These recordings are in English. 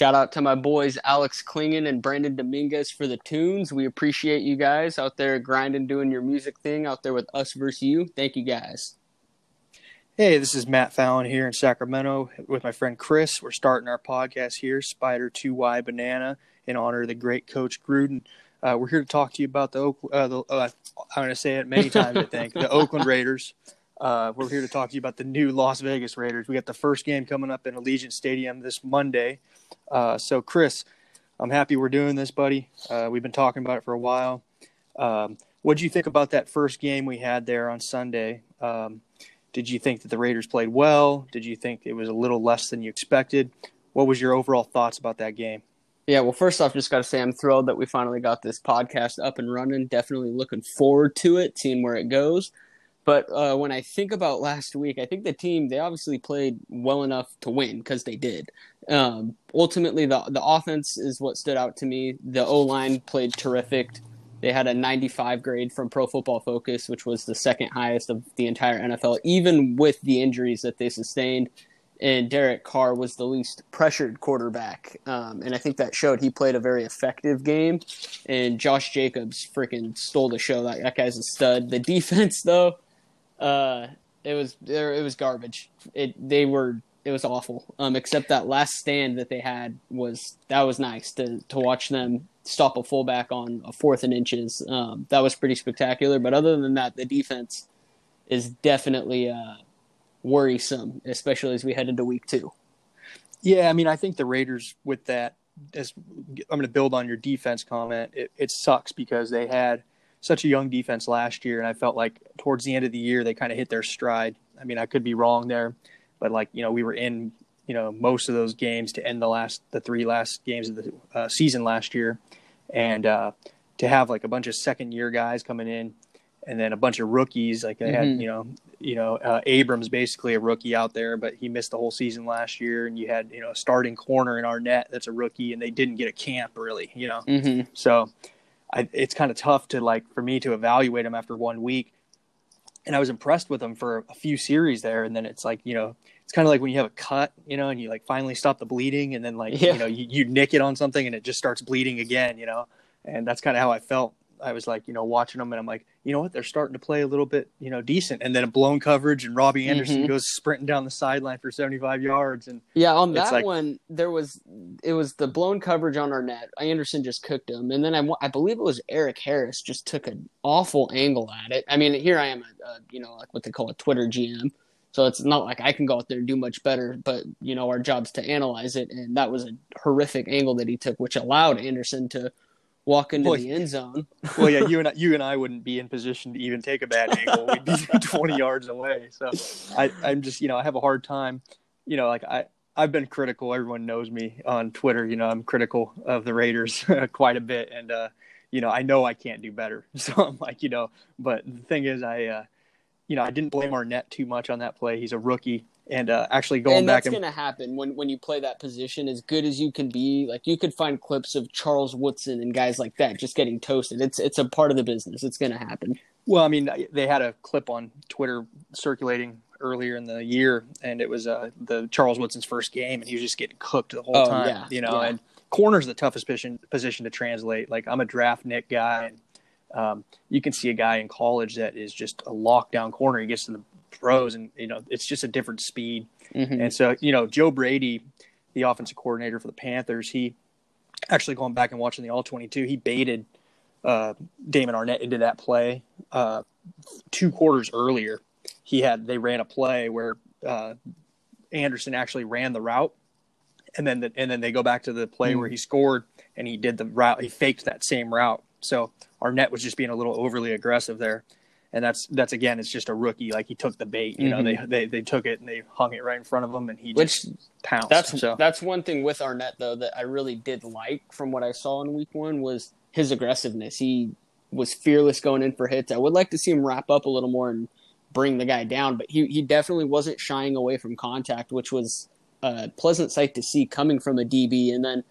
Shout out to my boys Alex Klingen and Brandon Dominguez for the tunes. We appreciate you guys out there grinding, doing your music thing out there with us versus you. Thank you guys. Hey, this is Matt Fallon here in Sacramento with my friend Chris. We're starting our podcast here, Spider 2Y Banana, in honor of the great Coach Gruden. Uh, we're here to talk to you about the, uh, the uh, I'm going to say it many times, I think, the Oakland Raiders. Uh, we're here to talk to you about the new Las Vegas Raiders. We got the first game coming up in Allegiant Stadium this Monday. Uh, so, Chris, I'm happy we're doing this, buddy. Uh, we've been talking about it for a while. Um, what did you think about that first game we had there on Sunday? Um, did you think that the Raiders played well? Did you think it was a little less than you expected? What was your overall thoughts about that game? Yeah, well, first off, just got to say I'm thrilled that we finally got this podcast up and running. Definitely looking forward to it, seeing where it goes. But uh, when I think about last week, I think the team they obviously played well enough to win because they did. Um, ultimately, the the offense is what stood out to me. The O line played terrific. They had a 95 grade from Pro Football Focus, which was the second highest of the entire NFL, even with the injuries that they sustained. And Derek Carr was the least pressured quarterback. Um, and I think that showed he played a very effective game. And Josh Jacobs freaking stole the show. That, that guy's a stud. The defense, though, uh, it was it was garbage. It they were it was awful. Um, except that last stand that they had was that was nice to to watch them stop a fullback on a fourth and inches. Um, that was pretty spectacular. But other than that, the defense is definitely uh, worrisome, especially as we head into week two. Yeah, I mean, I think the Raiders with that. As I'm going to build on your defense comment, it, it sucks because they had such a young defense last year, and I felt like towards the end of the year they kind of hit their stride. I mean, I could be wrong there, but like you know, we were in you know most of those games to end the last the three last games of the uh, season last year, and uh, to have like a bunch of second year guys coming in, and then a bunch of rookies like they mm-hmm. had you know you know uh, Abrams basically a rookie out there, but he missed the whole season last year, and you had you know a starting corner in Arnette that's a rookie, and they didn't get a camp really, you know, mm-hmm. so. I, it's kind of tough to like for me to evaluate him after one week. And I was impressed with him for a few series there, and then it's like you know it's kind of like when you have a cut, you know, and you like finally stop the bleeding, and then like yeah. you know you, you nick it on something and it just starts bleeding again, you know, and that's kind of how I felt. I was like, you know, watching them, and I'm like, you know what, they're starting to play a little bit, you know, decent. And then a blown coverage, and Robbie Anderson mm-hmm. goes sprinting down the sideline for 75 yards. And yeah, on that like, one, there was it was the blown coverage on Arnette. Anderson just cooked him, and then I, I believe it was Erik Harris just took an awful angle at it. I mean, here I am, a, a, you know, like what they call a Twitter GM so it's not like I can go out there and do much better, but you know our job's to analyze it, and that was a horrific angle that he took, which allowed Anderson to walk into well, the end zone. well, yeah, you and I, you and I wouldn't be in position to even take a bad angle. We'd be twenty yards away. So I, I'm just you know I have a hard time. You know, like I I've been critical. Everyone knows me on Twitter. You know, I'm critical of the Raiders quite a bit, and uh, you know I know I can't do better. So I'm like you know, but the thing is I. Uh, you know, I didn't blame Arnette too much on that play. He's a rookie, and uh, actually going and back, that's and... going to happen when when you play that position. As good as you can be, like you could find clips of Charles Woodson and guys like that just getting toasted. It's it's a part of the business. It's going to happen. Well, I mean, they had a clip on Twitter circulating earlier in the year, and it was uh, the Charles Woodson's first game, and he was just getting cooked the whole oh, time. Yeah, you know, yeah. and corner's the toughest position position to translate. Like I'm a draft Nick guy, and um, you can see a guy in college that is just a lockdown corner. He gets to the pros, and you know it's just a different speed. Mm-hmm. And so, you know, Joe Brady, the offensive coordinator for the Panthers, he actually going back and watching the All 22, he baited uh, Damon Arnette into that play uh, two quarters earlier. He had they ran a play where uh, Anderson actually ran the route, and then the, and then they go back to the play mm where he scored, and he did the route. He faked that same route. So Arnette was just being a little overly aggressive there. And that's that's again, it's just a rookie. Like he took the bait, you mm-hmm. know. They, they they took it and they hung it right in front of him, and he Which, just pounced. That's so. that's one thing with Arnette though that I really did like from what I saw in Week One was his aggressiveness. He was fearless going in for hits. I would like to see him wrap up a little more and bring the guy down, but he he definitely wasn't shying away from contact, which was a pleasant sight to see coming from a DB. And then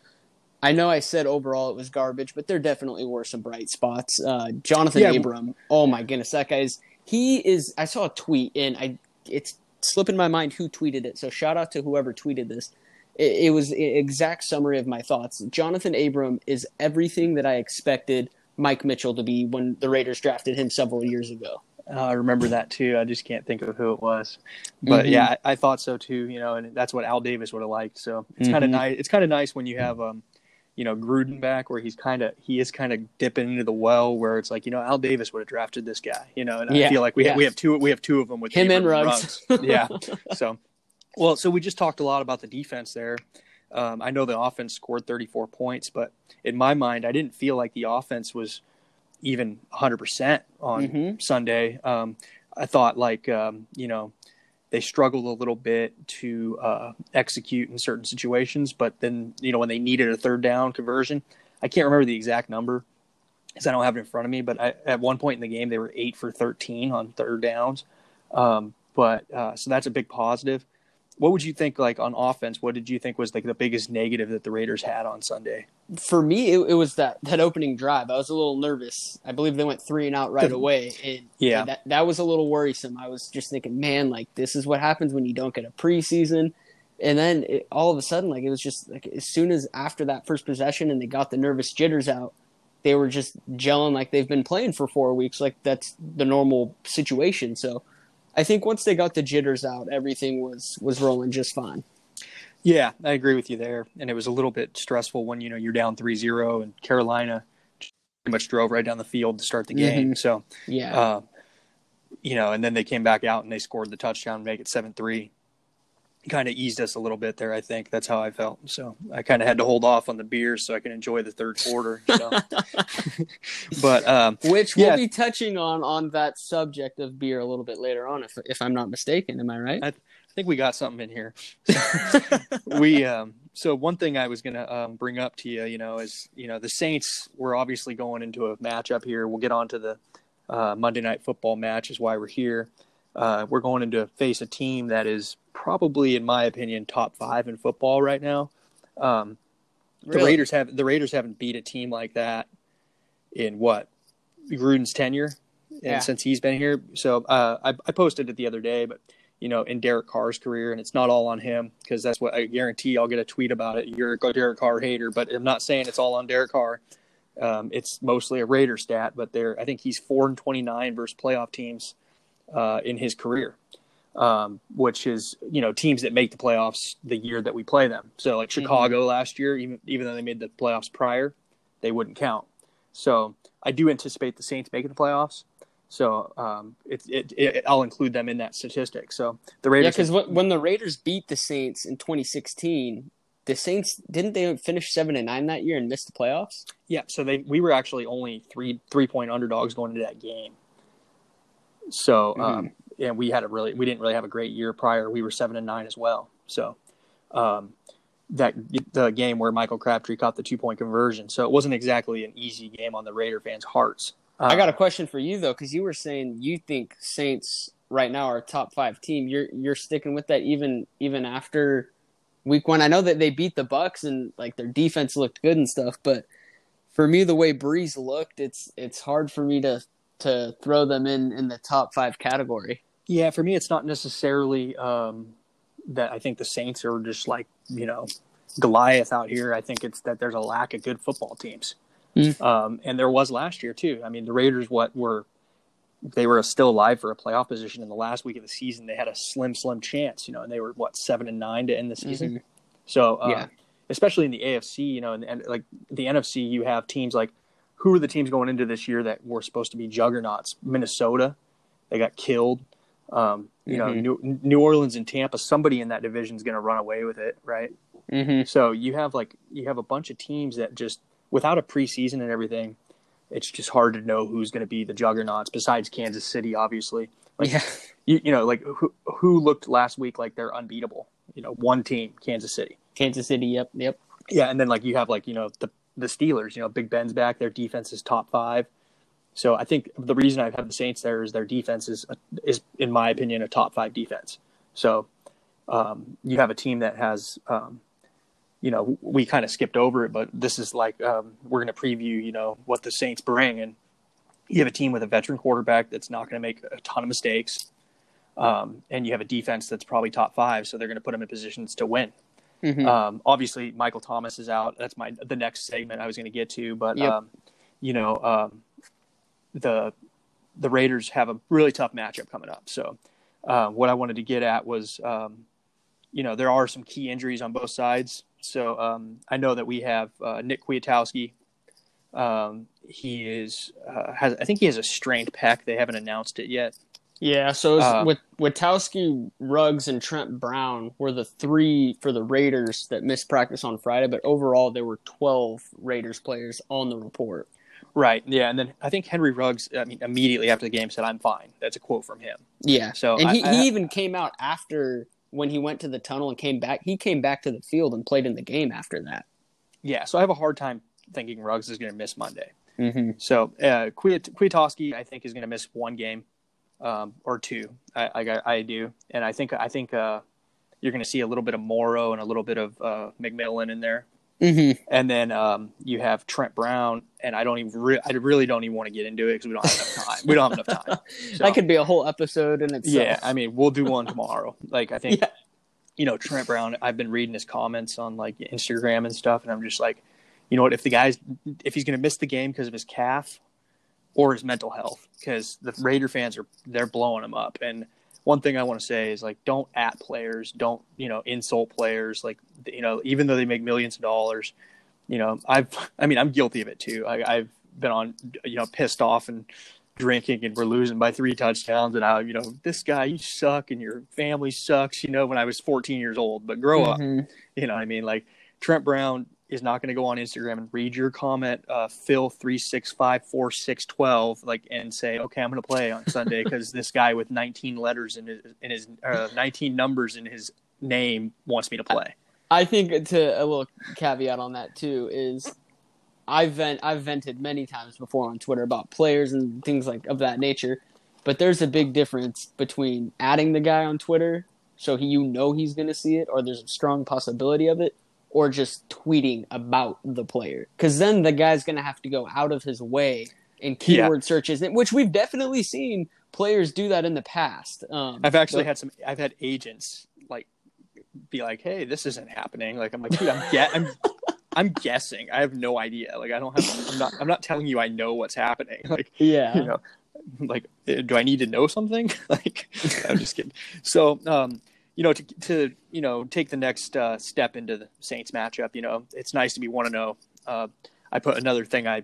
I know I said overall it was garbage, but there definitely were some bright spots. Uh, Jonathan yeah. Abram, oh my goodness, that guy's he is. I saw a tweet and I it's slipping my mind who tweeted it. So shout out to whoever tweeted this. it, it was exact summary of my thoughts. Johnathan Abram is everything that I expected Mike Mitchell to be when the Raiders drafted him several years ago. Uh, I remember that too. I just can't think of who it was, but mm-hmm. yeah, I, I, thought so too. You know, and that's what Al Davis would have liked. So it's mm-hmm. kind of nice. It's kind of nice when you have, um, you know, Gruden back, where he's kind of he is kind of dipping into the well, where it's like, you know, Al Davis would have drafted this guy. You know, and yeah. I feel like we have, we have two we have two of them with him and Ruggs. Ruggs. yeah. So, well, so we just talked a lot about the defense there. Um, I know the offense scored 34 points, but in my mind, I didn't feel like the offense was even 100% on mm-hmm. Sunday. Um, I thought like um, you know they struggled a little bit to uh, execute in certain situations, but then you know when they needed a third down conversion, I can't remember the exact number because I don't have it in front of me. But I, at one point in the game, they were eight for 13 on third downs. Um, but uh, so that's a big positive what would you think like on offense? What did you think was like the biggest negative that the Raiders had on Sunday? For me, it, it was that that opening drive. I was a little nervous. I believe they went three and out right away, and yeah, that that was a little worrisome. I was just thinking, man, like this is what happens when you don't get a preseason. And then it, all of a sudden, like it was just like as soon as after that first possession and they got the nervous jitters out, they were just gelling like they've been playing for four weeks. Like that's the normal situation. So I think once they got the jitters out, everything was was rolling just fine. Yeah, I agree with you there. And it was a little bit stressful when you know you're down 3-0 and Carolina pretty much drove right down the field to start the game. Mm-hmm. So yeah, uh, you know, and then they came back out and they scored the touchdown, make it seven three kind of eased us a little bit there. I think that's how I felt. So I kind of had to hold off on the beers so I can enjoy the third quarter. So. but um, which we'll be touching on on that subject of beer a little bit later on, if if I'm not mistaken. Am I right? I think we got something in here. we um, so one thing I was gonna um, bring up to you, you know, is you know the Saints were obviously going into a matchup here. We'll get on to the uh, Monday Night Football match, is why we're here. Uh, we're going into face a team that is probably, in my opinion, top five in football right now. Um, really? The Raiders have the Raiders haven't beat a team like that in what Gruden's tenure, and yeah. since he's been here. So uh, I, I posted it the other day, but you know, in Derek Carr's career, and it's not all on him because that's what I guarantee I'll get a tweet about it. You're a Derek Carr hater, but I'm not saying it's all on Derek Carr. Um, it's mostly a Raider stat, but there I think he's four and twenty nine versus playoff teams uh, in his career, um, which is you know teams that make the playoffs the year that we play them. So like mm-hmm. Chicago mm-hmm. last year, even even though they made the playoffs prior, they wouldn't count. So I do anticipate the Saints making the playoffs. So um, it, it, it, I'll include them in that statistic. So the Raiders, yeah, because when the Raiders beat the Saints in 2016, the Saints didn't they finish seven and nine that year and miss the playoffs? Yeah, so they we were actually only three three point underdogs going into that game. So, mm-hmm. um, and we had a really, we didn't really have a great year prior. We were seven and nine as well. So, um, that the game where Michael Crabtree caught the two point conversion. So it wasn't exactly an easy game on the Raider fans' hearts. Uh, I got a question for you though, because you were saying you think Saints right now are a top five team. You're you're sticking with that even even after week one. I know that they beat the Bucks and like their defense looked good and stuff, but for me, the way Brees looked, it's it's hard for me to to throw them in in the top five category. Yeah, for me, it's not necessarily um, that I think the Saints are just like you know Goliath out here. I think it's that there's a lack of good football teams, mm. um, and there was last year too. I mean, the Raiders what were they were still alive for a playoff position in the last week of the season. They had a slim, slim chance, you know, and they were what seven and nine to end the season. Mm-hmm. So, uh, yeah. especially in the AFC, you know, and, and like the NFC, you have teams like who are the teams going into this year that were supposed to be juggernauts? Minnesota, they got killed. Um, you mm-hmm. know, New, New, Orleans and Tampa. Somebody in that division is going to run away with it, right? Mm-hmm. So you have like you have a bunch of teams that just without a preseason and everything, it's just hard to know who's going to be the juggernauts. Besides Kansas City, obviously. Like, yeah. You, you know, like who who looked last week like they're unbeatable. You know, one team, Kansas City. Kansas City. Yep. Yep. Yeah, and then like you have like you know the the Steelers. You know, Big Ben's back. Their defense is top five. So I think the reason I have the Saints there is their defense is is in my opinion a top five defense. So um, you have a team that has, um, you know, we kind of skipped over it, but this is like um, we're going to preview, you know, what the Saints bring, and you have a team with a veteran quarterback that's not going to make a ton of mistakes, um, and you have a defense that's probably top five, so they're going to put them in positions to win. Mhm. Um, obviously, Michael Thomas is out. That's my the next segment I was going to get to. But Yep. um, you know, um, the the Raiders have a really tough matchup coming up. So, uh, what I wanted to get at was, um, you know, there are some key injuries on both sides. So um, I know that we have uh, Nick Kwiatkowski. Um, he is uh, has I think he has a strained pec. They haven't announced it yet. Yeah, so Uh, with Witowski, Ruggs, and Trent Brown were the three for the Raiders that missed practice on Friday, but overall there were 12 Raiders players on the report. Right. Yeah. And then I think Henry Ruggs. I mean, immediately after the game said, "I'm fine." That's a quote from him. Yeah. So and I- he, I- he even came out after when he went to the tunnel and came back. He came back to the field and played in the game after that. Yeah. So I have a hard time thinking Ruggs is going to miss Monday. Mm-hmm. So uh, Kwiat- Kwiatkowski, I think, is going to miss one game um, or two. I, I, I do, and I think I think uh, you're going to see a little bit of Moreau and a little bit of uh, McMillan in there, Mm-hmm. and then um, you have Trent Brown. And I don't even, re- I really don't even want to get into it because we don't have enough time. we don't have enough time. So, That could be a whole episode in itself. yeah, I mean, we'll do one tomorrow. Like I think, Yeah. you know, Trent Brown. I've been reading his comments on like Instagram and stuff, and I'm just like, you know what? If the guy's if he's going to miss the game because of his calf or his mental health, because the Raider fans are they're blowing him up. And one thing I want to say is like, don't at players, don't you know insult players. Like you know, even though they make millions of dollars, you know, I've I mean, I'm guilty of it too. I, I've been on you know pissed off and drinking and we're losing by three touchdowns and I you know this guy you suck and your family sucks you know when I was 14 years old but grow up Mhm. you know I mean like Trent Brown is not going to go on Instagram and read your comment uh, Phil three six five four six twelve like and say okay I'm going to play on Sunday because this guy with 19 letters in his in his uh, 19 numbers in his name wants me to play. I think to a little caveat on that too is I've vent I've vented many times before on Twitter about players and things like of that nature, but there's a big difference between adding the guy on Twitter so he, you know he's going to see it or there's a strong possibility of it or just tweeting about the player cuz then the guy's going to have to go out of his way in Yeah. keyword searches which we've definitely seen players do that in the past. Um, I've actually but- had some I've had agents like be like hey this isn't happening like I'm like dude I'm get I'm I'm guessing I have no idea like I don't have I'm not I'm not telling you I know what's happening like yeah. you know like do i need to know something like i'm just kidding so um you know to, to you know take the next uh, step into the saints matchup you know it's nice to be 1-0 uh, i put another thing i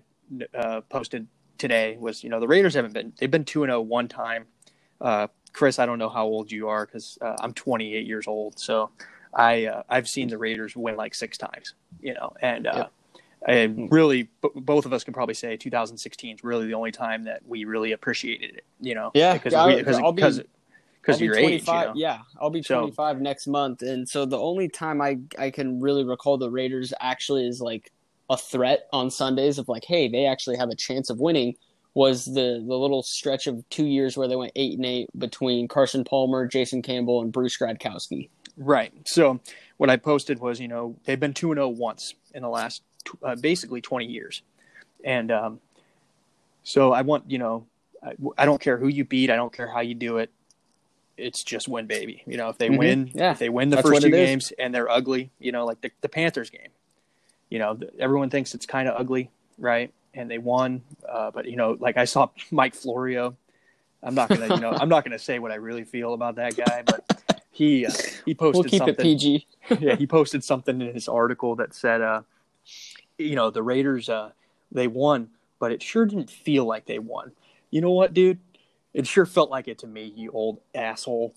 uh, posted today was you know the raiders haven't been they've been 2-0 one time. Uh, chris i don't know how old you are because uh, i'm 28 years old. So i uh, i've seen the raiders win like six times you know and uh, and really b- both of us can probably say 2016 is really the only time that we really appreciated it you know Yeah, because I'll- we, because I'll be- because be your age you 25 know? Yeah, I'll be So- 25 next month, and so the only time I I can really recall the Raiders actually is like a threat on Sundays of like, hey, they actually have a chance of winning. Was the the little stretch of two years where they went eight and eight between Carson Palmer, Jason Campbell, and Bruce Gradkowski. right so what i posted was you know they've been two and zero once in the last uh, basically 20 years and um so i want you know I, I don't care who you beat i don't care how you do it it's just win baby you know if they Mhm. win Yeah, if they win the that's first two it is. games and they're ugly you know like the, the panthers game you know th- everyone thinks it's kind of ugly right and they won uh, but you know like i saw mike florio i'm not gonna you know i'm not gonna say what i really feel about that guy but he uh, he posted We'll keep something it PG. yeah, he posted something in his article that said, uh, you know, the Raiders, uh, they won, but it sure didn't feel like they won. You know what, dude? It sure felt like it to me, you old asshole.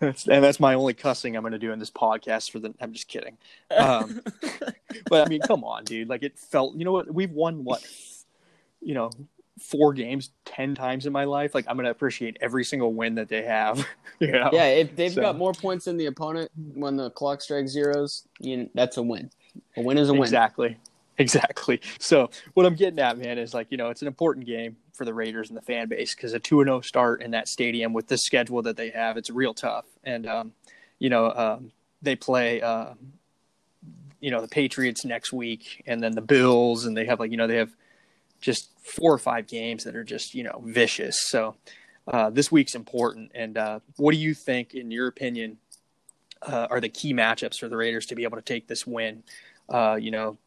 That's- and that's my only cussing I'm going to do in this podcast. For the, I'm just kidding. Um, but I mean, come on, dude. Like it felt. You know what? We've won what? You know, four games ten times in my life. Like I'm going to appreciate every single win that they have. You know? yeah, if they've So- got more points than the opponent when the clock strikes zeros, you that's a win. A win is a win. Exactly. Exactly. So what I'm getting at, man, is like you know it's an important game for the Raiders and the fan base because a two and zero start in that stadium with the schedule that they have, it's real tough. And um, you know um, they play, uh, you know, the Patriots next week, and then the Bills, and they have like you know they have just four or five games that are just you know vicious. So uh, this week's important. And uh, what do you think, in your opinion, uh, are the key matchups for the Raiders to be able to take this win? Uh, you know,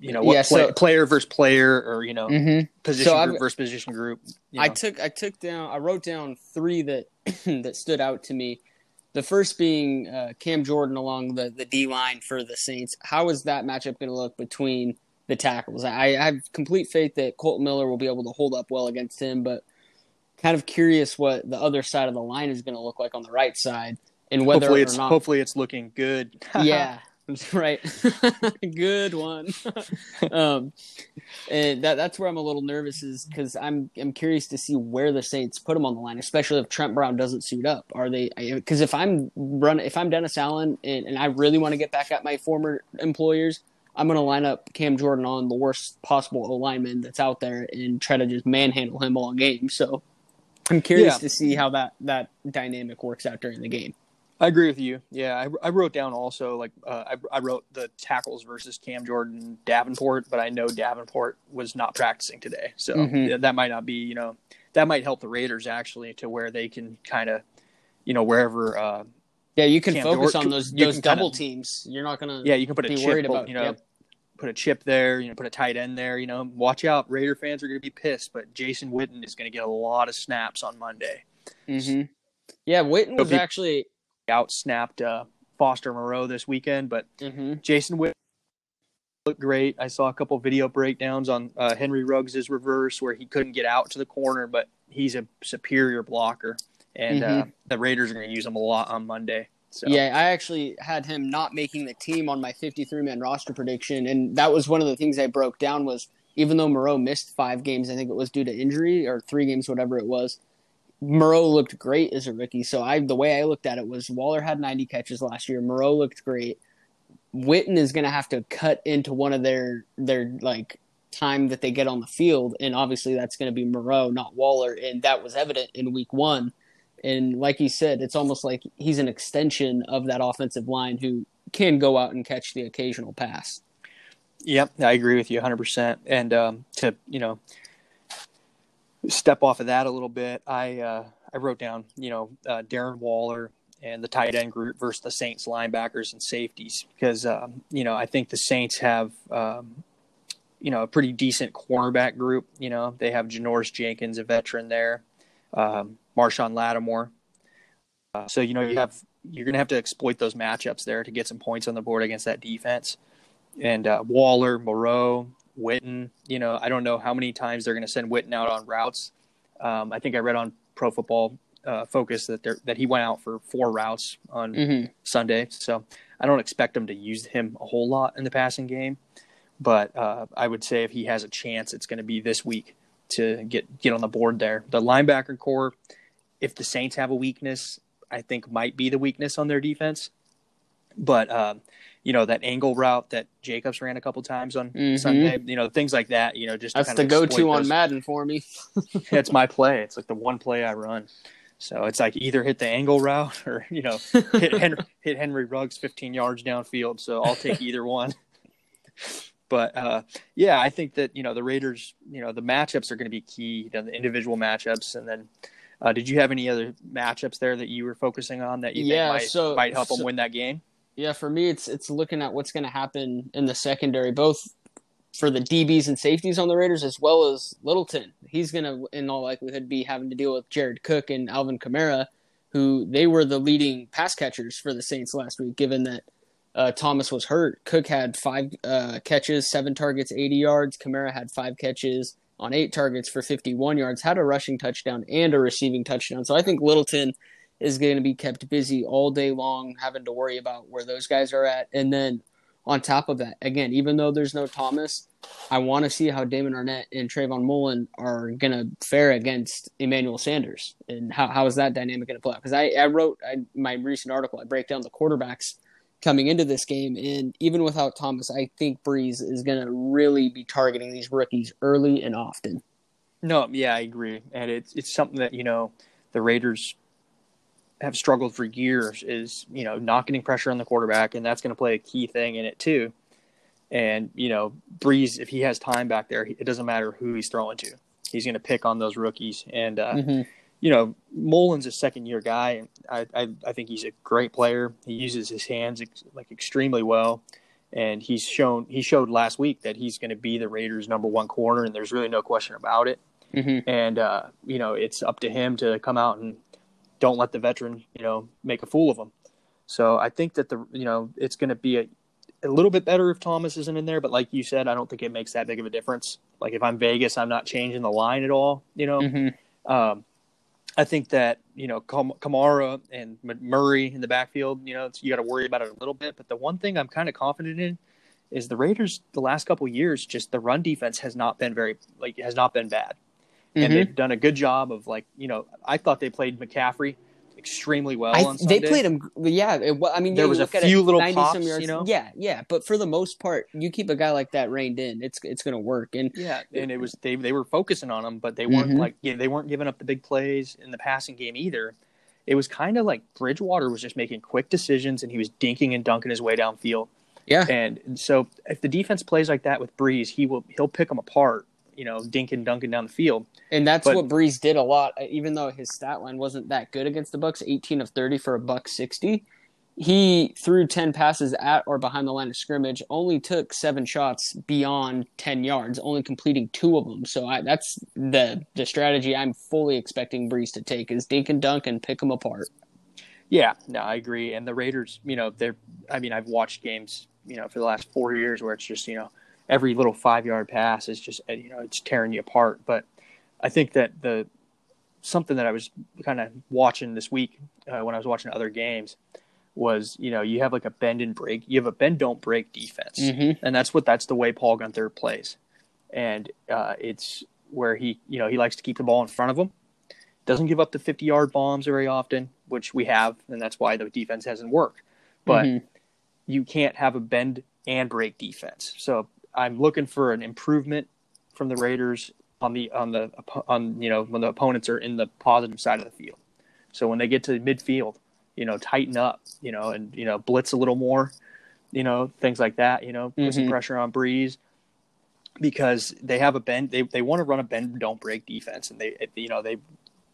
you know what Yeah, play, so- player versus player, or you know Mm-hmm. position So group versus position group. you I took I took down I wrote down three that that stood out to me. The first being uh, Cam Jordan along the the D line for the Saints. How is that matchup going to look between the tackles? I, I have complete faith that Colton Miller will be able to hold up well against him, but kind of curious what the other side of the line is going to look like on the right side and whether hopefully or it's not. hopefully it's looking good. yeah, right. Good one. um, and that that's where I'm a little nervous is because I'm I'm curious to see where the Saints put him on the line, especially if Trent Brown doesn't suit up. Are they? Because if I'm run if I'm Dennis Allen and, and I really want to get back at my former employers, I'm going to line up Cam Jordan on the worst possible lineman that's out there and try to just manhandle him all game. So. I'm curious Yeah. to see how that, that dynamic works out during the game. I agree with you. Yeah, I, I wrote down also like uh, I, I wrote the tackles versus Cam Jordan, Davenport, but I know Davenport was not practicing today, so Mhm. that might not be you know that might help the Raiders actually to where they can kind of you know wherever uh, Yeah, you can Cam focus Jordan- on those those can kinda- double teams. You're not gonna. yeah you can put a Be chip worried about- you know yep. put a chip there you know put a tight end there you know watch out Raider fans are going to be pissed, but Jason Witten is going to get a lot of snaps on Monday. hmm Yeah, Witten was So actually. Out snapped uh, Foster Moreau this weekend, but hmm Jason Witt looked great. I saw a couple video breakdowns on uh, Henry Ruggs's reverse where he couldn't get out to the corner, but he's a superior blocker, and uh, the Raiders are going to use him a lot on Monday. So Yeah, I actually had him not making the team on my 53 man roster prediction, and that was one of the things I broke down. Was even though Moreau missed five games, I think it was due to injury or three games, whatever it was. Moreau looked great as a rookie. So I, the way I looked at it was Waller had 90 catches last year. Moreau looked great. Witten is going to have to cut into one of their their like time that they get on the field, and obviously that's going to be Moreau, not Waller, and that was evident in Week One. And like he said, it's almost like he's an extension of that offensive line who can go out and catch the occasional pass. Yep, I agree with you 100%. And um, to, you know, step off of that a little bit, I uh, I wrote down, you know, uh, Darren Waller and the tight end group versus the Saints linebackers and safeties because, um, you know, I think the Saints have, um, you know, a pretty decent cornerback group. You know, they have Janoris Jenkins, a veteran there, um, Marshon Lattimore. Uh, so, you know, you have, you're going to have to exploit those matchups there to get some points on the board against that defense and uh, Waller, Moreau, Witten. You know, I don't know how many times they're going to send Witten out on routes. Um, I think I read on Pro Football uh, Focus that they're, that he went out for four routes on Mm-hmm. Sunday. So I don't expect them to use him a whole lot in the passing game. But uh, I would say if he has a chance, it's going to be this week to get get on the board there. The linebacker corps, if the Saints have a weakness, I think might be the weakness on their defense. But um, you know that angle route that Jacobs ran a couple times on Mhm. Sunday, you know things like that. You know, just That's the go-to on those- Madden for me. It's my play. It's like the one play I run. So it's like either hit the angle route or you know hit Henry, hit Henry Ruggs 15 yards downfield. So I'll take either one. But uh, yeah, I think that you know the Raiders, you know the matchups are going to be key, you know, the individual matchups, and then. Uh, did you have any other matchups there that you were focusing on that you Yeah, think might, so- might help so- them win that game? Yeah, for me, it's it's looking at what's going to happen in the secondary, both for the DBs and safeties on the Raiders, as well as Littleton. He's going to, in all likelihood, be having to deal with Jared Cook and Alvin Kamara, who they were the leading pass catchers for the Saints last week. Given that uh, Thomas was hurt, Cook had five uh, catches, seven targets, eighty yards. Kamara had five catches on eight targets for fifty-one yards, had a rushing touchdown and a receiving touchdown. So I think Littleton is going to be kept busy all day long, having to worry about where those guys are at. And then on top of that, again, even though there's no Thomas, I want to see how Damon Arnette and Trayvon Mullen are going to fare against Emmanuel Sanders. And how, how is that dynamic going to play out? Because I, I wrote I, my recent article, I break down the quarterbacks coming into this game. And even without Thomas, I think Brees is going to really be targeting these rookies early and often. No, yeah, I agree, and it's it's something that you know the Raiders have struggled for years is you know not getting pressure on the quarterback, and that's going to play a key thing in it too. And you know, Brees, if he has time back there, it doesn't matter who he's throwing to. He's going to pick on those rookies, and uh, Mhm. you know, Mullen's a second year guy. and I, I I think he's a great player. He uses his hands ex- like extremely well, and he's shown he showed last week that he's going to be the Raiders' number one corner, and there's really no question about it. Mhm. And uh, you know, it's up to him to come out and don't let the veteran you know make a fool of him. So I think that the you know it's going to be a a little bit better if Thomas isn't in there, but like you said, I don't think it makes that big of a difference. Like if I'm Vegas, I'm not changing the line at all. You know, Mhm. um, I think that you know Kam- Kamara and Murray in the backfield, you know, it's, you got to worry about it a little bit. But the one thing I'm kind of confident in is the Raiders. The last couple years, just the run defense has not been very like has not been bad, and Mhm. they've done a good job of like you know I thought they played McCaffrey extremely well I, they played him. Yeah, it, wa- I mean, There yeah, was a few it, little pops, yards. you know? Yeah, yeah, but for the most part, you keep a guy like that reined in, it's it's going to work. And Yeah, and it was they they were focusing on him, but they weren't Mhm. like yeah, they weren't giving up the big plays in the passing game either. It was kind of like Bridgewater was just making quick decisions and he was dinking and dunking his way downfield. yeah, And so if the defense plays like that with Brees, he will he'll pick them apart, you know, dinking dunking down the field. and that's but- what Brees did a lot. uh, Even though his stat line wasn't that good against the Bucks, eighteen of thirty for a buck sixty. He threw ten passes at or behind the line of scrimmage. Only took seven shots beyond ten yards, only completing two of them. So I, that's the the strategy I'm fully expecting Brees to take is dink and dunk and pick them apart. Yeah, no, I agree. And the Raiders, you know, they're I mean, I've watched games, you know, for the last 4 years where it's just, you know, every little 5-yard pass is just you know, it's tearing you apart, but I think that the something that I was kind of watching this week uh, when I was watching other games was, you know, you have like a bend and break, you have a bend don't break defense, Mm-hmm. and that's what that's the way Paul Guenther plays, and uh, it's where he, you know, he likes to keep the ball in front of him, doesn't give up the fifty yard bombs very often, which we have, and that's why the defense hasn't worked, but Mhm. you can't have a bend and break defense. So I'm looking for an improvement from the Raiders on the on the on you know when the opponents are in the positive side of the field. So when they get to midfield, you know, tighten up, you know, and you know blitz a little more, you know, things like that. You know, put some Mhm. pressure on Brees because they have a bend. They they want to run a bend don't break defense, and they you know they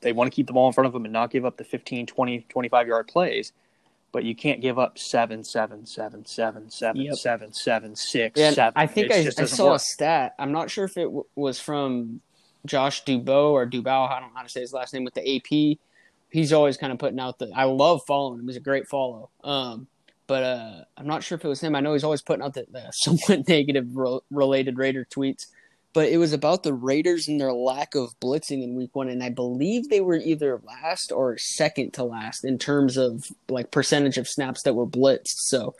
they want to keep the ball in front of them and not give up the 15, 20, 25 yard plays. But you can't give up seven, seven, seven, seven, seven, Yep. seven, seven, six, Yeah, seven. I think It I, just I doesn't saw a stat. I'm not sure if it w- was from Josh Dubow or Dubow. I don't know how to say his last name with the AP. He's always kind of putting out the. I love following him. He's a great follow. Um, but uh, I'm not sure if it was him. I know he's always putting out the, the somewhat negative ro- related Raider tweets. But it was about the Raiders and their lack of blitzing in Week One, and I believe they were either last or second to last in terms of like percentage of snaps that were blitzed. So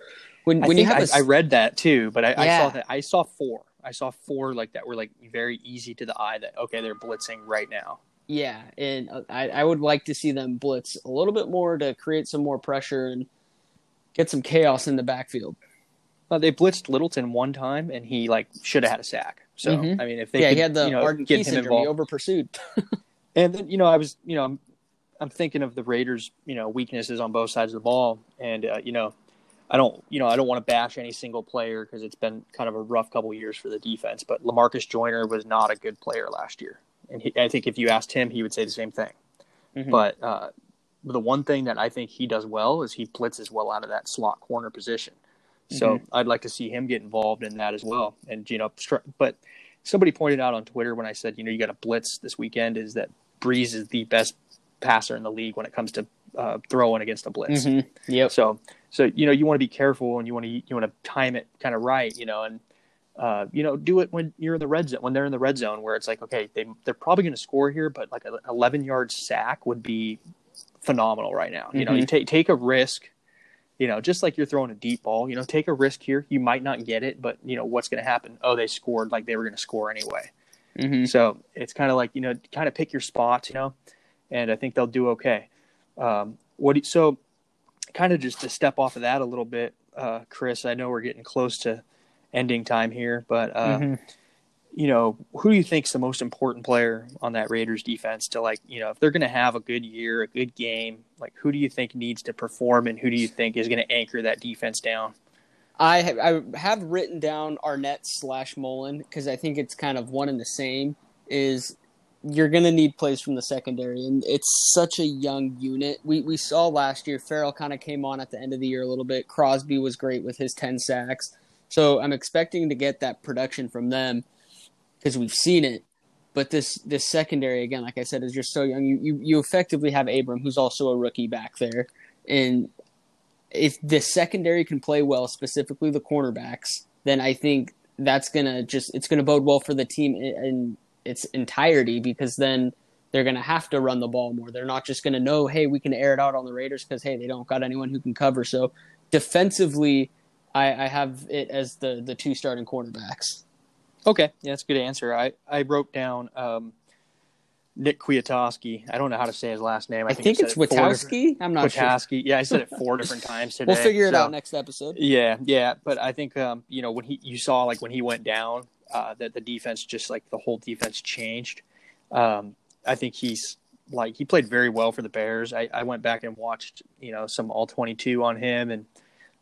when when you have I, a I read that too, but I, I saw that I saw four. I saw four like that were like very easy to the eye. That okay, they're blitzing right now. Yeah, and uh, I, I would like to see them blitz a little bit more to create some more pressure and get some chaos in the backfield. Uh, they blitzed Littleton one time, and he like should have had a sack. So Mhm. I mean, if they yeah, could, he had the you know, Arden get Key him involved, He over pursued. And then you know, I was you know, I'm, I'm thinking of the Raiders, you know, weaknesses on both sides of the ball, and uh, you know, I don't you know I don't want to bash any single player because it's been kind of a rough couple years for the defense. But Lamarcus Joyner was not a good player last year, and he, I think if you asked him, he would say the same thing. Mhm. But uh, the one thing that I think he does well is he blitzes well out of that slot corner position. So I'd like to see him get involved in that as well. And you know, but somebody pointed out on Twitter when I said, you know, you got to blitz this weekend is that Brees is the best passer in the league when it comes to uh, throwing against a blitz. Mhm. Yep. So, so you know, you want to be careful and you want to you want to time it kind of right, you know, and uh, you know, do it when you're in the red zone when they're in the red zone where it's like, okay, they they're probably going to score here, but like an 11 yard sack would be phenomenal right now. You know, you take take a risk. You know, just like you're throwing a deep ball, you know, take a risk here. You might not get it, but you know what's going to happen? Oh, they scored like they were going to score anyway. Mhm. So it's kind of like you know, kind of pick your spots, you know, and I think they'll do okay. Um, what do you- so kind of just to step off of that a little bit, uh, Chris? I know we're getting close to ending time here, but uh, Mhm. You know, who do you think's the most important player on that Raiders defense to like, you know, if they're going to have a good year, a good game, like who do you think needs to perform and who do you think is going to anchor that defense down? I have, I have written down Arnette slash Mullen because I think it's kind of one and the same. Is you're going to need plays from the secondary, and it's such a young unit. We we saw last year Ferrell kind of came on at the end of the year a little bit. Crosby was great with his ten sacks, so I'm expecting to get that production from them because we've seen it. But this this secondary again, like I said, is just so young. You you, you effectively have Abram, who's also a rookie back there, and if the secondary can play well, specifically the cornerbacks, then I think that's gonna just it's gonna bode well for the team in its entirety because then they're gonna have to run the ball more. They're not just gonna know, hey, we can air it out on the Raiders because hey, they don't got anyone who can cover. So defensively, I, I have it as the the two starting cornerbacks. Okay, yeah, that's a good answer. I I wrote down um, Nick Kwiatkowski. I don't know how to say his last name. I, I think, think it's Witkowski. I'm not Witkowski. sure. Yeah, I said it four different times today. We'll figure it so, out next episode. Yeah, yeah, but I think um, you know when he you saw like when he went down uh, that the defense just like the whole defense changed. Um, I think he's like he played very well for the Bears. I, I went back and watched you know some all 22 on him, and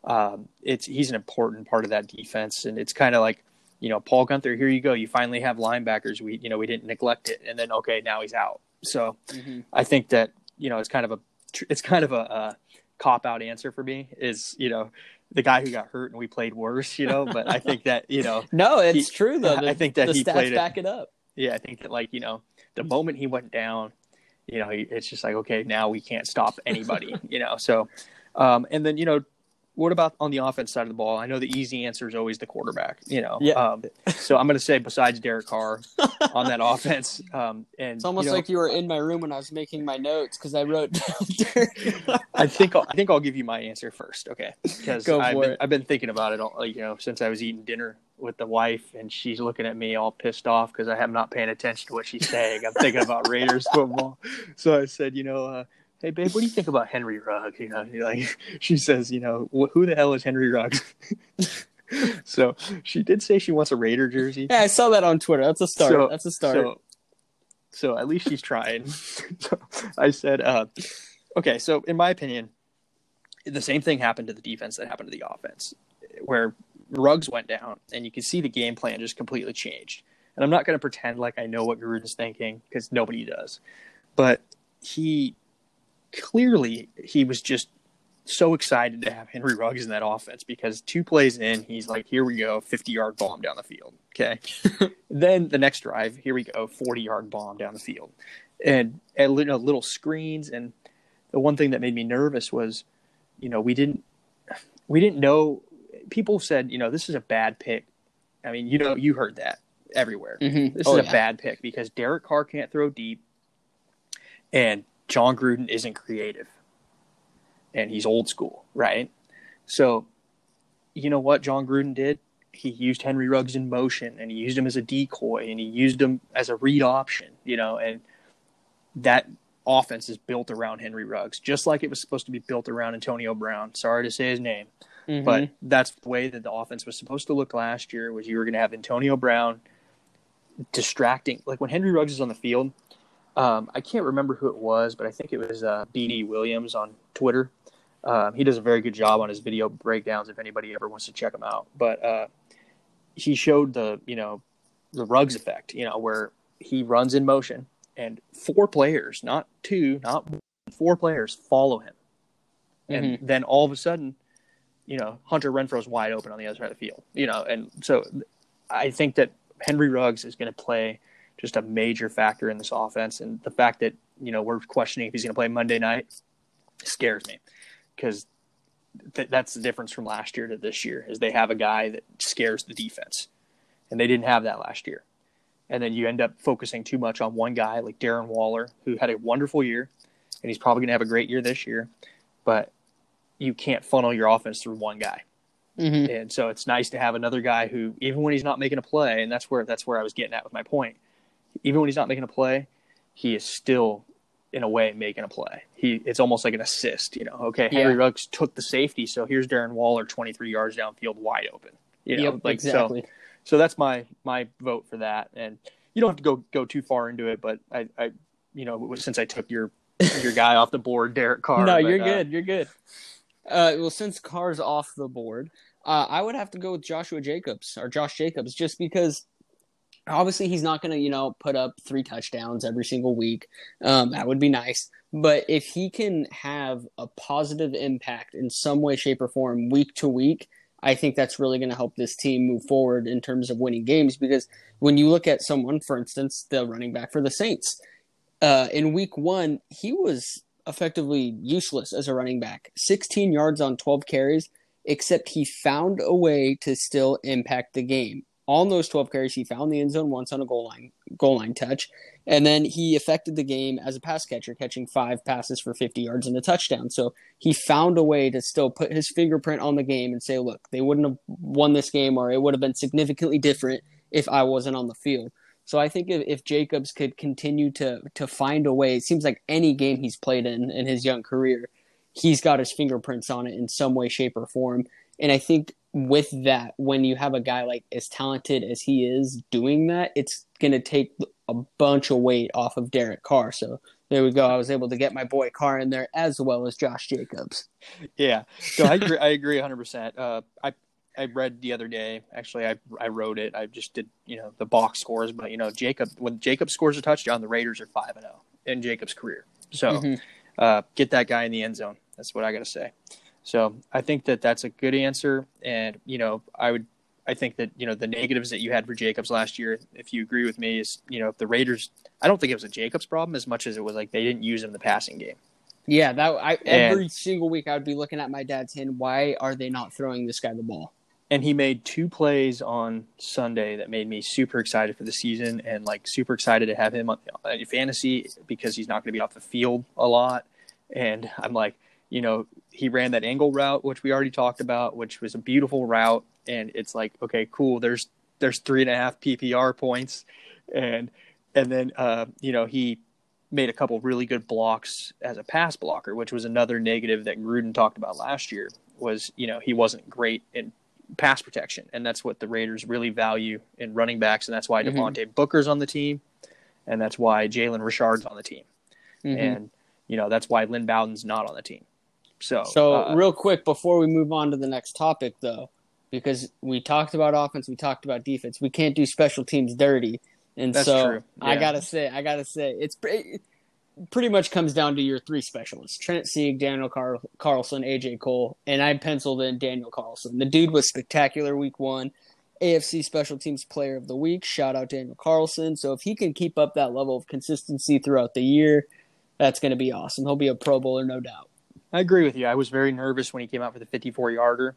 um, it's he's an important part of that defense. And it's kind of like you know, Paul Guenther, here you go. You finally have linebackers. We, you know, we didn't neglect it, and then okay, now he's out. So mm-hmm. I think that you know it's kind of a it's kind of a, a cop out answer for me is you know the guy who got hurt and we played worse, you know. But I think that you know, no, it's he, true though. The, I think that the he stats played back it. it up. Yeah, I think that like you know the moment he went down, you know, it's just like okay, now we can't stop anybody, you know. So, um, and then you know what about on the offense side of the ball? I know the easy answer is always the quarterback, you know. Yeah. Um, so I'm going to say besides Derek Carr on that offense. Um, and it's almost you know, like you were in my room when I was making my notes because I wrote down. I think I'll, I think I'll give you my answer first, okay? Because I've been, I've been thinking about it all, you know, since I was eating dinner with the wife, and she's looking at me all pissed off because I am not paying attention to what she's saying. I'm thinking about Raiders football. So I said, you know. Uh, hey babe, what do you think about Henry Rugg? You know, like she says, you know, who the hell is Henry Rugg? so she did say she wants a Raider jersey. Yeah, I saw that on Twitter. That's a start. So, That's a start. So, so at least she's trying. so I said, uh, okay. So in my opinion, the same thing happened to the defense that happened to the offense, where Ruggs went down, and you can see the game plan just completely changed. And I'm not going to pretend like I know what Gruden's thinking because nobody does, but he clearly he was just so excited to have Henry Ruggs in that offense because two plays in, he's like, here we go, 50 yard bomb down the field. Okay. then the next drive, here we go, 40 yard bomb down the field. And, and you know, little screens. And the one thing that made me nervous was, you know, we didn't, we didn't know. People said, you know, this is a bad pick. I mean, you know, you heard that everywhere. Mm-hmm. This oh, is yeah. a bad pick because Derek Carr can't throw deep. And Jon Gruden isn't creative and he's old school, right? So, you know what Jon Gruden did? He used Henry Ruggs in motion and he used him as a decoy and he used him as a read option, you know, and that offense is built around Henry Ruggs, just like it was supposed to be built around Antonio Brown. Sorry to say his name, mm-hmm. but that's the way that the offense was supposed to look last year was you were going to have Antonio Brown distracting. Like when Henry Ruggs is on the field, um, I can't remember who it was, but I think it was uh, BD Williams on Twitter. Um, he does a very good job on his video breakdowns. If anybody ever wants to check him out, but uh, he showed the you know the Ruggs effect, you know, where he runs in motion and four players, not two, not one, four players follow him, and mm-hmm. then all of a sudden, you know, Hunter Renfrow's wide open on the other side of the field, you know, and so I think that Henry Ruggs is going to play just a major factor in this offense. And the fact that, you know, we're questioning if he's going to play Monday night scares me because th- that's the difference from last year to this year is they have a guy that scares the defense and they didn't have that last year. And then you end up focusing too much on one guy like Darren Waller, who had a wonderful year and he's probably going to have a great year this year, but you can't funnel your offense through one guy. Mm-hmm. And so it's nice to have another guy who, even when he's not making a play, and that's where that's where I was getting at with my point even when he's not making a play, he is still in a way making a play. He it's almost like an assist, you know. Okay, Henry yeah. Ruggs took the safety, so here's Darren Waller 23 yards downfield wide open. You know, yep, like exactly. so so that's my my vote for that and you don't have to go go too far into it, but I I you know, since I took your your guy off the board, Derek Carr. No, but, you're uh, good. You're good. Uh, well, since Carr's off the board, uh, I would have to go with Joshua Jacobs or Josh Jacobs, just because obviously he's not going to you know put up three touchdowns every single week. Um, that would be nice. But if he can have a positive impact in some way shape or form week to week i think that's really going to help this team move forward in terms of winning games. Because when you look at someone for instance the running back for the saints uh, in week one he was effectively useless as a running back. 16 yards on 12 carries except he found a way to still impact the game on those 12 carries, he found the end zone once on a goal line goal line touch, and then he affected the game as a pass catcher, catching five passes for 50 yards and a touchdown. So he found a way to still put his fingerprint on the game and say, "Look, they wouldn't have won this game, or it would have been significantly different if I wasn't on the field." So I think if, if Jacobs could continue to to find a way, it seems like any game he's played in in his young career, he's got his fingerprints on it in some way, shape, or form. And I think with that, when you have a guy like as talented as he is doing that, it's going to take a bunch of weight off of Derek Carr. So there we go. I was able to get my boy Carr in there as well as Josh Jacobs. Yeah, so I agree. I agree 100. Uh, percent I I read the other day. Actually, I I wrote it. I just did you know the box scores, but you know Jacob when Jacob scores a touchdown, the Raiders are five and zero oh in Jacob's career. So mm-hmm. uh, get that guy in the end zone. That's what I got to say. So I think that that's a good answer. And, you know, I would, I think that, you know, the negatives that you had for Jacobs last year, if you agree with me, is, you know, if the Raiders, I don't think it was a Jacobs problem as much as it was like they didn't use him in the passing game. Yeah, that I every and, single week I would be looking at my dad's hand. Why are they not throwing this guy the ball? And he made two plays on Sunday that made me super excited for the season and like super excited to have him on uh, fantasy because he's not going to be off the field a lot. And I'm like, you know, he ran that angle route, which we already talked about, which was a beautiful route. And it's like, okay, cool. There's there's three and a half PPR points, and and then uh, you know he made a couple really good blocks as a pass blocker, which was another negative that Gruden talked about last year. Was you know he wasn't great in pass protection, and that's what the Raiders really value in running backs, and that's why mm-hmm. Devontae Booker's on the team, and that's why Jalen Richard's on the team, mm-hmm. and you know that's why Lynn Bowden's not on the team. So, so uh, real quick before we move on to the next topic, though, because we talked about offense, we talked about defense, we can't do special teams dirty, and so yeah. I gotta say, I gotta say, it's it pretty much comes down to your three specialists: Trent Sieg, Daniel Car- Carlson, AJ Cole, and I penciled in Daniel Carlson. The dude was spectacular week one. AFC Special Teams Player of the Week. Shout out Daniel Carlson. So if he can keep up that level of consistency throughout the year, that's going to be awesome. He'll be a Pro Bowler, no doubt. I agree with you. I was very nervous when he came out for the 54 yarder.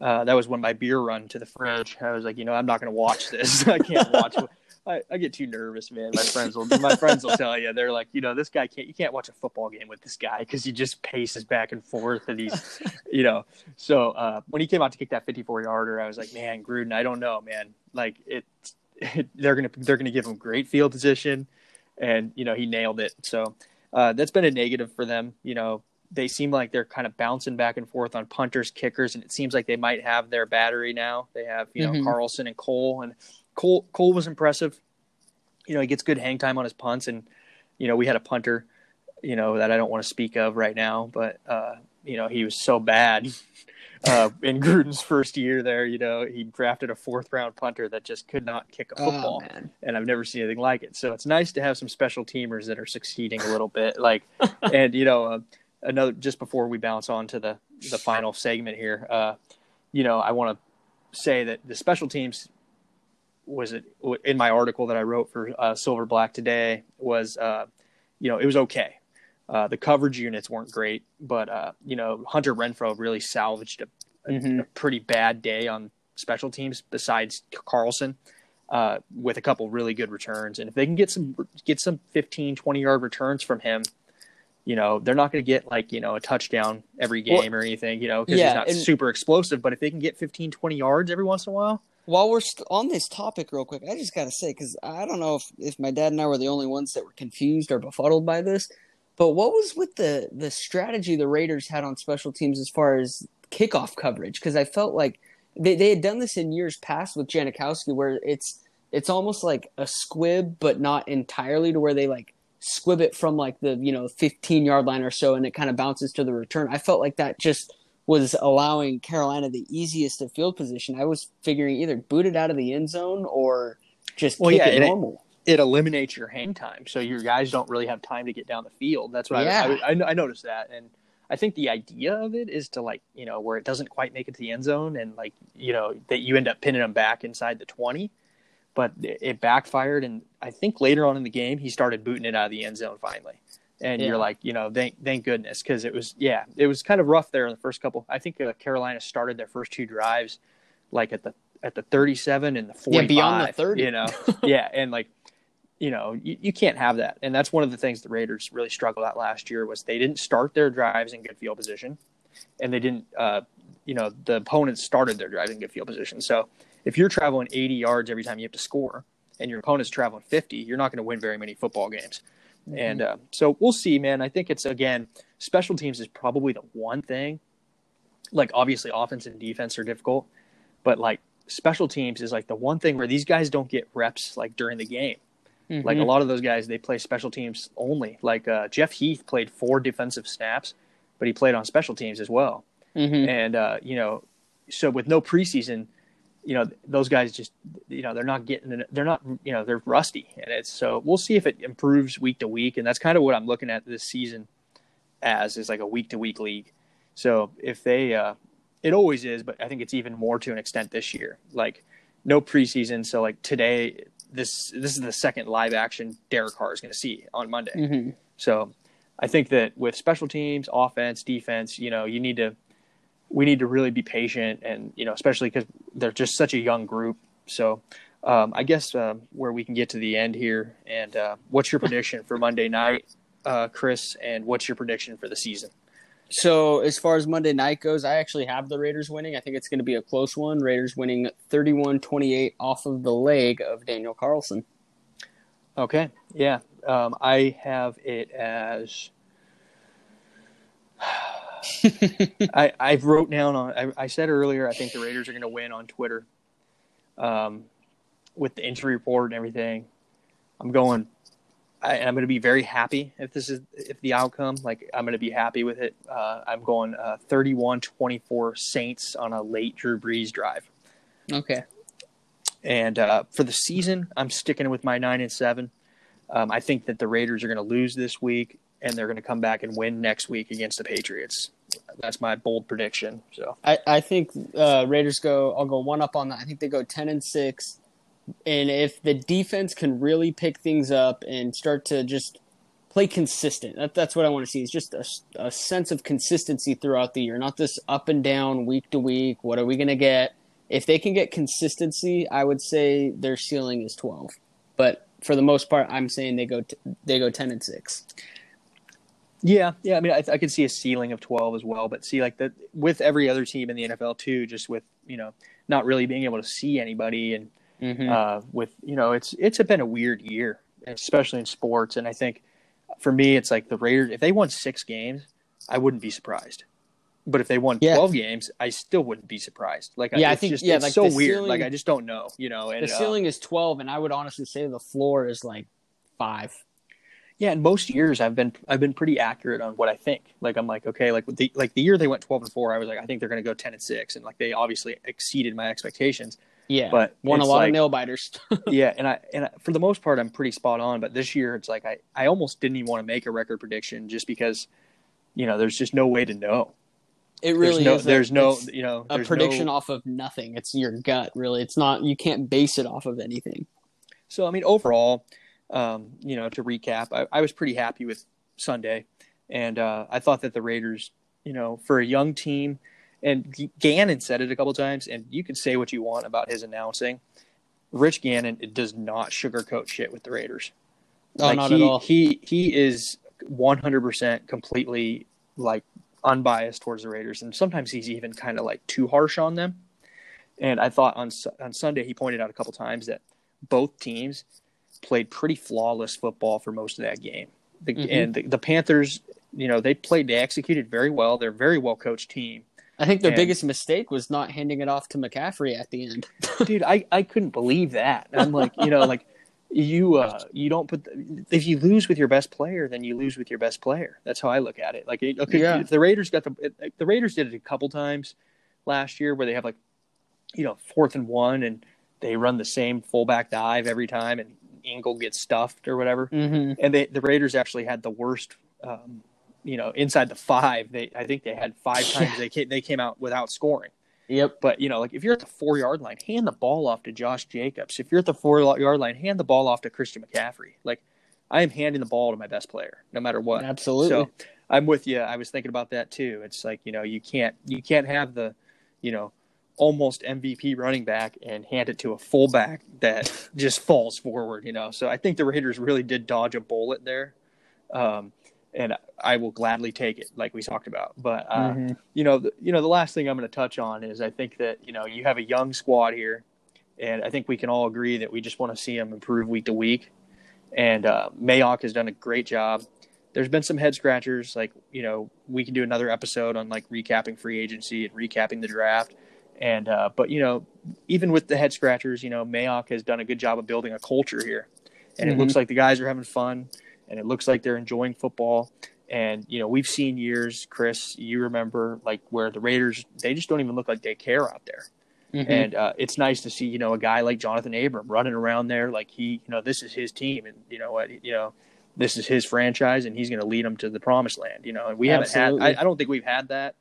Uh, that was when my beer run to the fridge. I was like, you know, I'm not going to watch this. I can't watch. I, I, get too nervous, man. My friends will my friends will tell you they're like, you know, this guy can't. You can't watch a football game with this guy because he just paces back and forth, and he's, you know. So uh, when he came out to kick that 54 yarder, I was like, man, Gruden, I don't know, man. Like it, it they're gonna they're gonna give him great field position, and you know he nailed it. So uh, that's been a negative for them. You know, they seem like they're kind of bouncing back and forth on punters, kickers, and it seems like they might have their battery now. They have, you know, mm-hmm. Carlson and Cole, and Cole Cole was impressive. You know, he gets good hang time on his punts, and you know, we had a punter, you know, that I don't want to speak of right now, but uh, you know, he was so bad uh, in Gruden's first year there. You know, he drafted a fourth round punter that just could not kick a oh, football, oh, and I've never seen anything like it. So it's nice to have some special teamers that are succeeding a little bit, like, and you know. Uh, another just before we bounce on to the the final segment here, uh, you know, I want to say that the special teams was it in my article that I wrote for uh, Silver Black today was uh, you know it was okay. Uh, the coverage units weren't great, but uh, you know Hunter Renfrow really salvaged a, mm-hmm. a, pretty bad day on special teams. Besides Carlson, uh, with a couple really good returns, and if they can get some get some 15, 20 yard returns from him, you know, they're not going to get like, you know, a touchdown every game well, or anything, you know, because yeah, he's not and, super explosive. But if they can get 15, 20 yards every once in a while. While we're st- on this topic, real quick, I just got to say, because I don't know if, if my dad and I were the only ones that were confused or befuddled by this, but what was with the, the strategy the Raiders had on special teams as far as kickoff coverage? Because I felt like they, they had done this in years past with Janikowski, where it's it's almost like a squib, but not entirely to where they like squib it from like the you know 15 yard line or so and it kind of bounces to the return i felt like that just was allowing carolina the easiest of field position i was figuring either boot it out of the end zone or just Well, kick yeah, it and it- normal. it eliminates your hang time, so your guys don't really have time to get down the field. That's what Yeah. I, I I noticed that, and I think the idea of it is to like you know where it doesn't quite make it to the end zone, and like you know that you end up pinning them back inside the twenty, but it, backfired, and I think later on in the game he started booting it out of the end zone finally, and Yeah. you're like you know thank thank goodness because it was yeah it was kind of rough there in the first couple. I think uh, Carolina started their first two drives like at the at the 37 and the 45 Yeah, beyond the 30. you know yeah and like you know you, you can't have that and that's one of the things the raiders really struggled at last year was they didn't start their drives in good field position and they didn't uh, you know the opponents started their drives in good field position so if you're traveling 80 yards every time you have to score and your opponent's traveling 50 you're not going to win very many football games and uh, so we'll see man i think it's again special teams is probably the one thing like obviously offense and defense are difficult but like special teams is like the one thing where these guys don't get reps like during the game like a lot of those guys, they play special teams only. Like uh, Jeff Heath played four defensive snaps, but he played on special teams as well. Mhm. And uh, you know, so with no preseason, you know, those guys just, you know, they're not getting, they're not, you know, they're rusty, and it's so we'll see if it improves week to week, and that's kind of what I'm looking at this season as is like a week to week league. So if they, uh, it always is, but I think it's even more to an extent this year. Like no preseason, so like today, this this is the second live action Derek Carr is going to see on Monday. Mhm. So I think that with special teams, offense, defense, you know, you need to we need to really be patient, and you know, especially because they're just such a young group. So um, I guess uh, where we can get to the end here, and uh, what's your prediction for Monday night, uh, Chris? And what's your prediction for the season? So as far as Monday night goes, I actually have the Raiders winning. I think it's going to be a close one. Raiders winning 31-28 off of the leg of Daniel Carlson. Okay, yeah, um, I have it as. I I wrote down on I, I said earlier I think the Raiders are going to win on Twitter, um, with the injury report and everything. I'm going, I, and I'm going to be very happy if this is if the outcome. Like I'm going to be happy with it. Uh, I'm going uh, 31-24 Saints on a late Drew Brees drive. Okay. And uh, for the season, I'm sticking with my nine and seven. Um, I think that the Raiders are going to lose this week, and they're going to come back and win next week against the Patriots. That's my bold prediction. So I, I think uh, Raiders go. I'll go one up on that. I think they go ten and six, and if the defense can really pick things up and start to just play consistent, that, that's what I want to see. Is just a, a sense of consistency throughout the year, not this up and down week to week. What are we gonna get? If they can get consistency, I would say their ceiling is twelve. But for the most part, I'm saying they go t- they go ten and six. Yeah, yeah. I mean, I, I could see a ceiling of 12 as well, but see, like that with every other team in the NFL too, just with you know not really being able to see anybody and Mm-hmm. uh, with you know it's it's been a weird year, especially in sports. And I think for me, it's like the Raiders. If they won six games, I wouldn't be surprised. But if they won Yeah. twelve games, I still wouldn't be surprised. Like Yeah, I it's think- just, yeah, it's like so weird. ceiling- like I just don't know, you know. And the uh, ceiling is twelve, and I would honestly say the floor is like five. Yeah, in most years I've been I've been pretty accurate on what I think. Like I'm like okay, like the like the year they went twelve and four, I was like I think they're going to go ten and six, and like they obviously exceeded my expectations. Yeah, But won a lot like- of nail biters. yeah, and I and I, for the most part, I'm pretty spot on. But this year, it's like I I almost didn't even want to make a record prediction just because, you know, there's just no way to know. It really there's no, is. a- there's no, you know, a prediction no- off of nothing. It's your gut, really. It's not. You can't base it off of anything. So I mean, overall, um, you know, to recap, I, I was pretty happy with Sunday, and uh, I thought that the Raiders, you know, for a young team, and Gannon said it a couple times, and you can say what you want about his announcing. Rich Gannon does not sugarcoat shit with the Raiders. Oh, like not he, at all. He he is one hundred percent completely like unbiased towards the Raiders, and sometimes he's even kind of like too harsh on them. And I thought on on Sunday he pointed out a couple times that both teams played pretty flawless football for most of that game. The, Mhm. And the, the Panthers, you know, they played, they executed very well. They're a very well coached team. I think their And- biggest mistake was not handing it off to McCaffrey at the end. dude i i couldn't believe that i'm like you know like you uh you don't put the, if you lose with your best player then you lose with your best player that's how i look at it like okay Yeah. if the raiders got the the raiders did it a couple times last year where they have like you know fourth and one and they run the same fullback dive every time, and Ingold gets stuffed or whatever. Mm-hmm. And they the Raiders actually had the worst. Um, you know, inside the five, they I think they had five times Yeah. they came, they came out without scoring. Yep. But you know, like if you're at the four yard line, hand the ball off to Josh Jacobs. If you're at the four yard line, hand the ball off to Christian McCaffrey. Like I am handing the ball to my best player, no matter what. Absolutely. So I'm with you. I was thinking about that too. It's like you know you can't you can't have the you know almost MVP running back and hand it to a fullback that just falls forward. You know, so I think the Raiders really did dodge a bullet there, um, and I will gladly take it, like we talked about. But uh, Mhm. you know, the, you know, the last thing I'm going to touch on is I think that you know you have a young squad here, and I think we can all agree that we just want to see them improve week to week. And uh, Mayock has done a great job. There's been some head scratchers, like you know, we can do another episode on like recapping free agency and recapping the draft. And uh, but you know, even with the head scratchers, you know, Mayock has done a good job of building a culture here, and Mhm. it looks like the guys are having fun, and it looks like they're enjoying football. And you know, we've seen years, Chris. You remember like where the Raiders they just don't even look like they care out there. Mhm. And uh, it's nice to see you know a guy like Johnathan Abram running around there like he you know this is his team and you know what you know this is his franchise and he's going to lead them to the promised land. You know, and we haven't had I, I don't think we've had that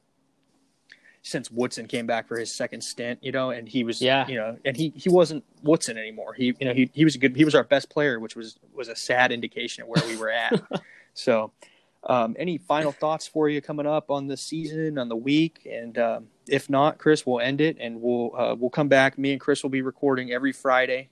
since Woodson came back for his second stint. You know, and he was Yeah. you know and he he wasn't Woodson anymore. He you know he he was a good he was our best player, which was was a sad indication of where we were at. so. Um, any final thoughts for you coming up on the season, on the week, and um, if not, Chris, we'll end it and we'll uh, we'll come back. Me and Chris will be recording every Friday,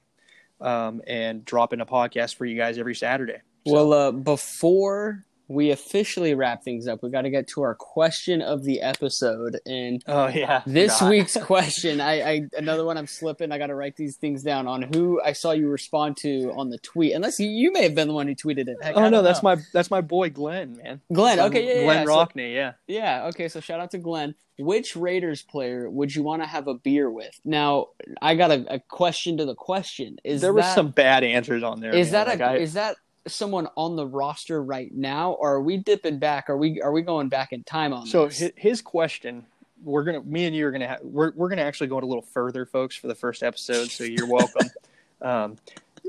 um, and dropping a podcast for you guys every Saturday. So- Well, uh, before we officially wrap things up, we got to get to our question of the episode. And oh yeah, this God. week's question, I, I another one I'm slipping. I got to write these things down on who I saw you respond to on the tweet. Unless you, you may have been the one who tweeted it. Heck, Oh no, that's know. my that's my boy Glenn, man. Glenn. Okay, yeah, yeah, Glenn yeah. So- Rockney, yeah. Yeah. Okay. So shout out to Glenn. Which Raiders player would you want to have a beer with? Now, I got a, a question to the question. Is there was that, some bad answers on there. Is man. that a Like, I- is that someone on the roster right now, or are we dipping back? Are we are we going back in time on so this? his, his question? We're gonna, me and you are gonna, ha- we're we're gonna actually go a little further, folks, for the first episode. So you're welcome. um,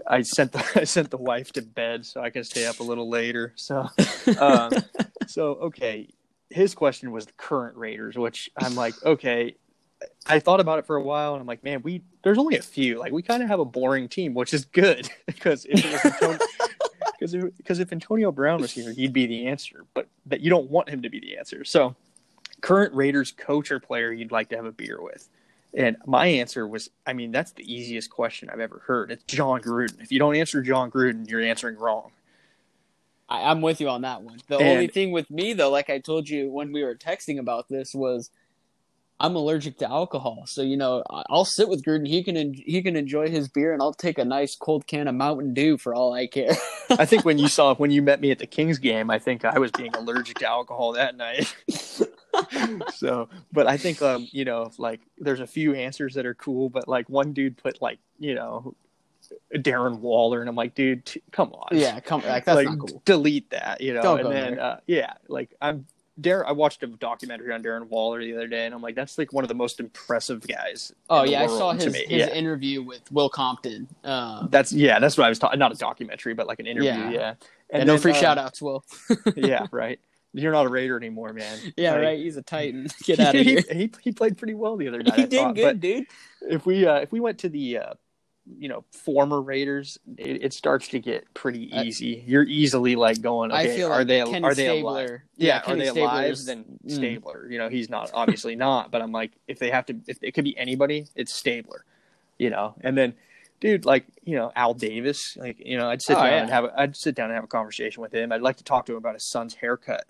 I sent the I sent the wife to bed so I can stay up a little later. So um, so okay, his question was the current Raiders, which I'm like, okay. I thought about it for a while, and I'm like, man, we there's only a few. Like, we kind of have a boring team, which is good because if it was Antonio, because if, because if Antonio Brown was here, he'd be the answer. But that you don't want him to be the answer. So, current Raiders coach or player you'd like to have a beer with. And my answer was, I mean, that's the easiest question I've ever heard. It's Jon Gruden. If you don't answer Jon Gruden, you're answering wrong. I, I'm with you on that one. The And- only thing with me though, like I told you when we were texting about this, was I'm allergic to alcohol. So you know, I'll sit with Gruden. He can en- he can enjoy his beer, and I'll take a nice cold can of Mountain Dew for all I care. I think when you saw when you met me at the Kings game, I think I was being allergic to alcohol that night. so, but I think um, you know, like there's a few answers that are cool, but like one dude put like you know, Darren Waller, and I'm like, dude, t- come on, yeah, come like that's like not cool. delete that, you know. Don't and then uh, yeah, like I'm Darren. I watched a documentary on Darren Waller the other day, and I'm like, that's like one of the most impressive guys. Oh yeah, I saw his his yeah. interview with Will Compton. Uh, That's yeah, that's what I was talking. Not a documentary, but like an interview. Yeah. Yeah, and no then, free uh, shout outs, Will. yeah, right. You're not a Raider anymore, man. Yeah, Like, right. He's a Titan. Get out of he, here. He, he played pretty well the other night. He I did thought. good, But dude. if we uh, if we went to the uh, you know former Raiders, it, it starts to get pretty easy. You're easily like going, okay, I feel are like they Kenny are they Stabler. alive? Yeah, are Kenny they Stabler alive? is- Then Mm. Stabler. You know, he's not obviously not. But I'm like, if they have to, if it could be anybody, it's Stabler. You know, and then. Dude, like you know, Al Davis, like you know, I'd sit Oh, down yeah. and have, a, I'd sit down and have a conversation with him. I'd like to talk to him about his son's haircut.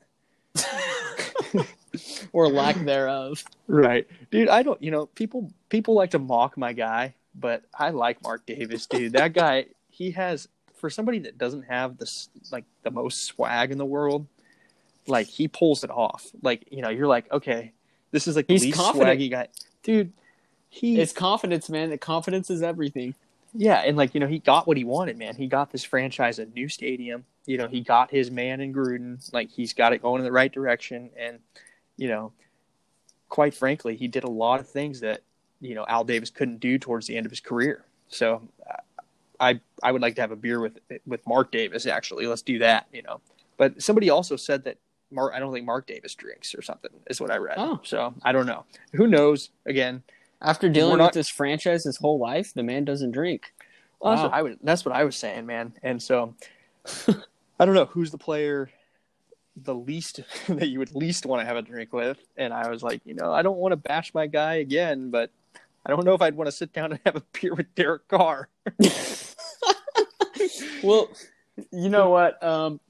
or lack thereof. Right. Dude, I don't, you know, people people like to mock my guy, but I like Mark Davis, dude. That guy, he has for somebody that doesn't have this like the most swag in the world, like he pulls it off. Like, you know, you're like, okay, this is like the He's least confident. swaggy guy. Dude, he It's confidence, man. The confidence is everything. yeah, and like, you know, he got what he wanted, man. He got this franchise a new stadium. You know, he got his man in Gruden. Like he's got it going in the right direction and you know, quite frankly, he did a lot of things that, you know, Al Davis couldn't do towards the end of his career. So uh, I I would like to have a beer with with Mark Davis. Actually, let's do that. You know, but somebody also said that Mark. I don't think Mark Davis drinks or something. Is what I read. Oh. So I don't know. Who knows? Again, After dealing not- with this franchise his whole life, the man doesn't drink. Well, that's what I was. That's what I was saying, man. And so, I don't know who's the player the least that you would least want to have a drink with. And I was like, you know, I don't want to bash my guy again, but I don't know if I'd want to sit down and have a beer with Derek Carr. Well, you know what? Um,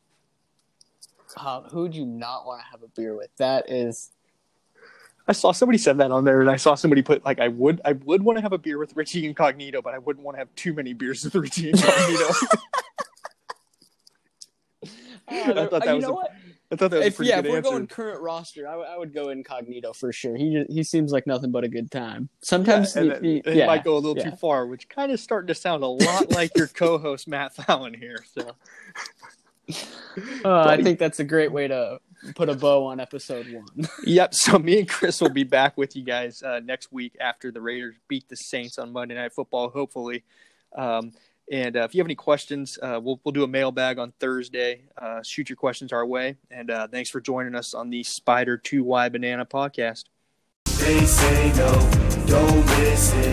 uh, who would you not want to have a beer with? That is I saw somebody said that on there, and I saw somebody put like, I would, I would want to have a beer with Richie Incognito, but I wouldn't want to have too many beers with Richie Incognito. I thought that you was a- what? I thought that was a If, pretty yeah, if we're answer. going current roster, I, would- go incognito for sure. He he seems like nothing but a good time. Sometimes, Yeah, he- he- it yeah, might go a little yeah. too far, which kind of starting to sound a lot like your co-host Matt Fallon here. So Uh, I think that's a great way to put a bow on episode one. Yep. So me and Chris will be back with you guys uh, next week after the Raiders beat the Saints on Monday Night Football, hopefully. Um, and uh, if you have any questions, uh, we'll we'll do a mailbag on Thursday. Uh, shoot your questions our way. And uh, thanks for joining us on the Spider Two Y Banana podcast. They say no, don't listen.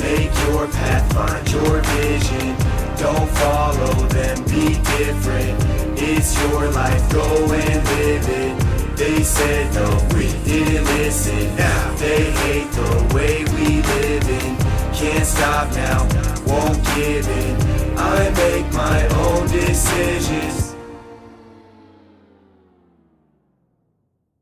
Make your path, find your vision. Don't follow them, be different. It's your life, go and live it. They said no, we didn't listen. Now they hate the way we live in. Can't stop now, won't give in. I make my own decisions.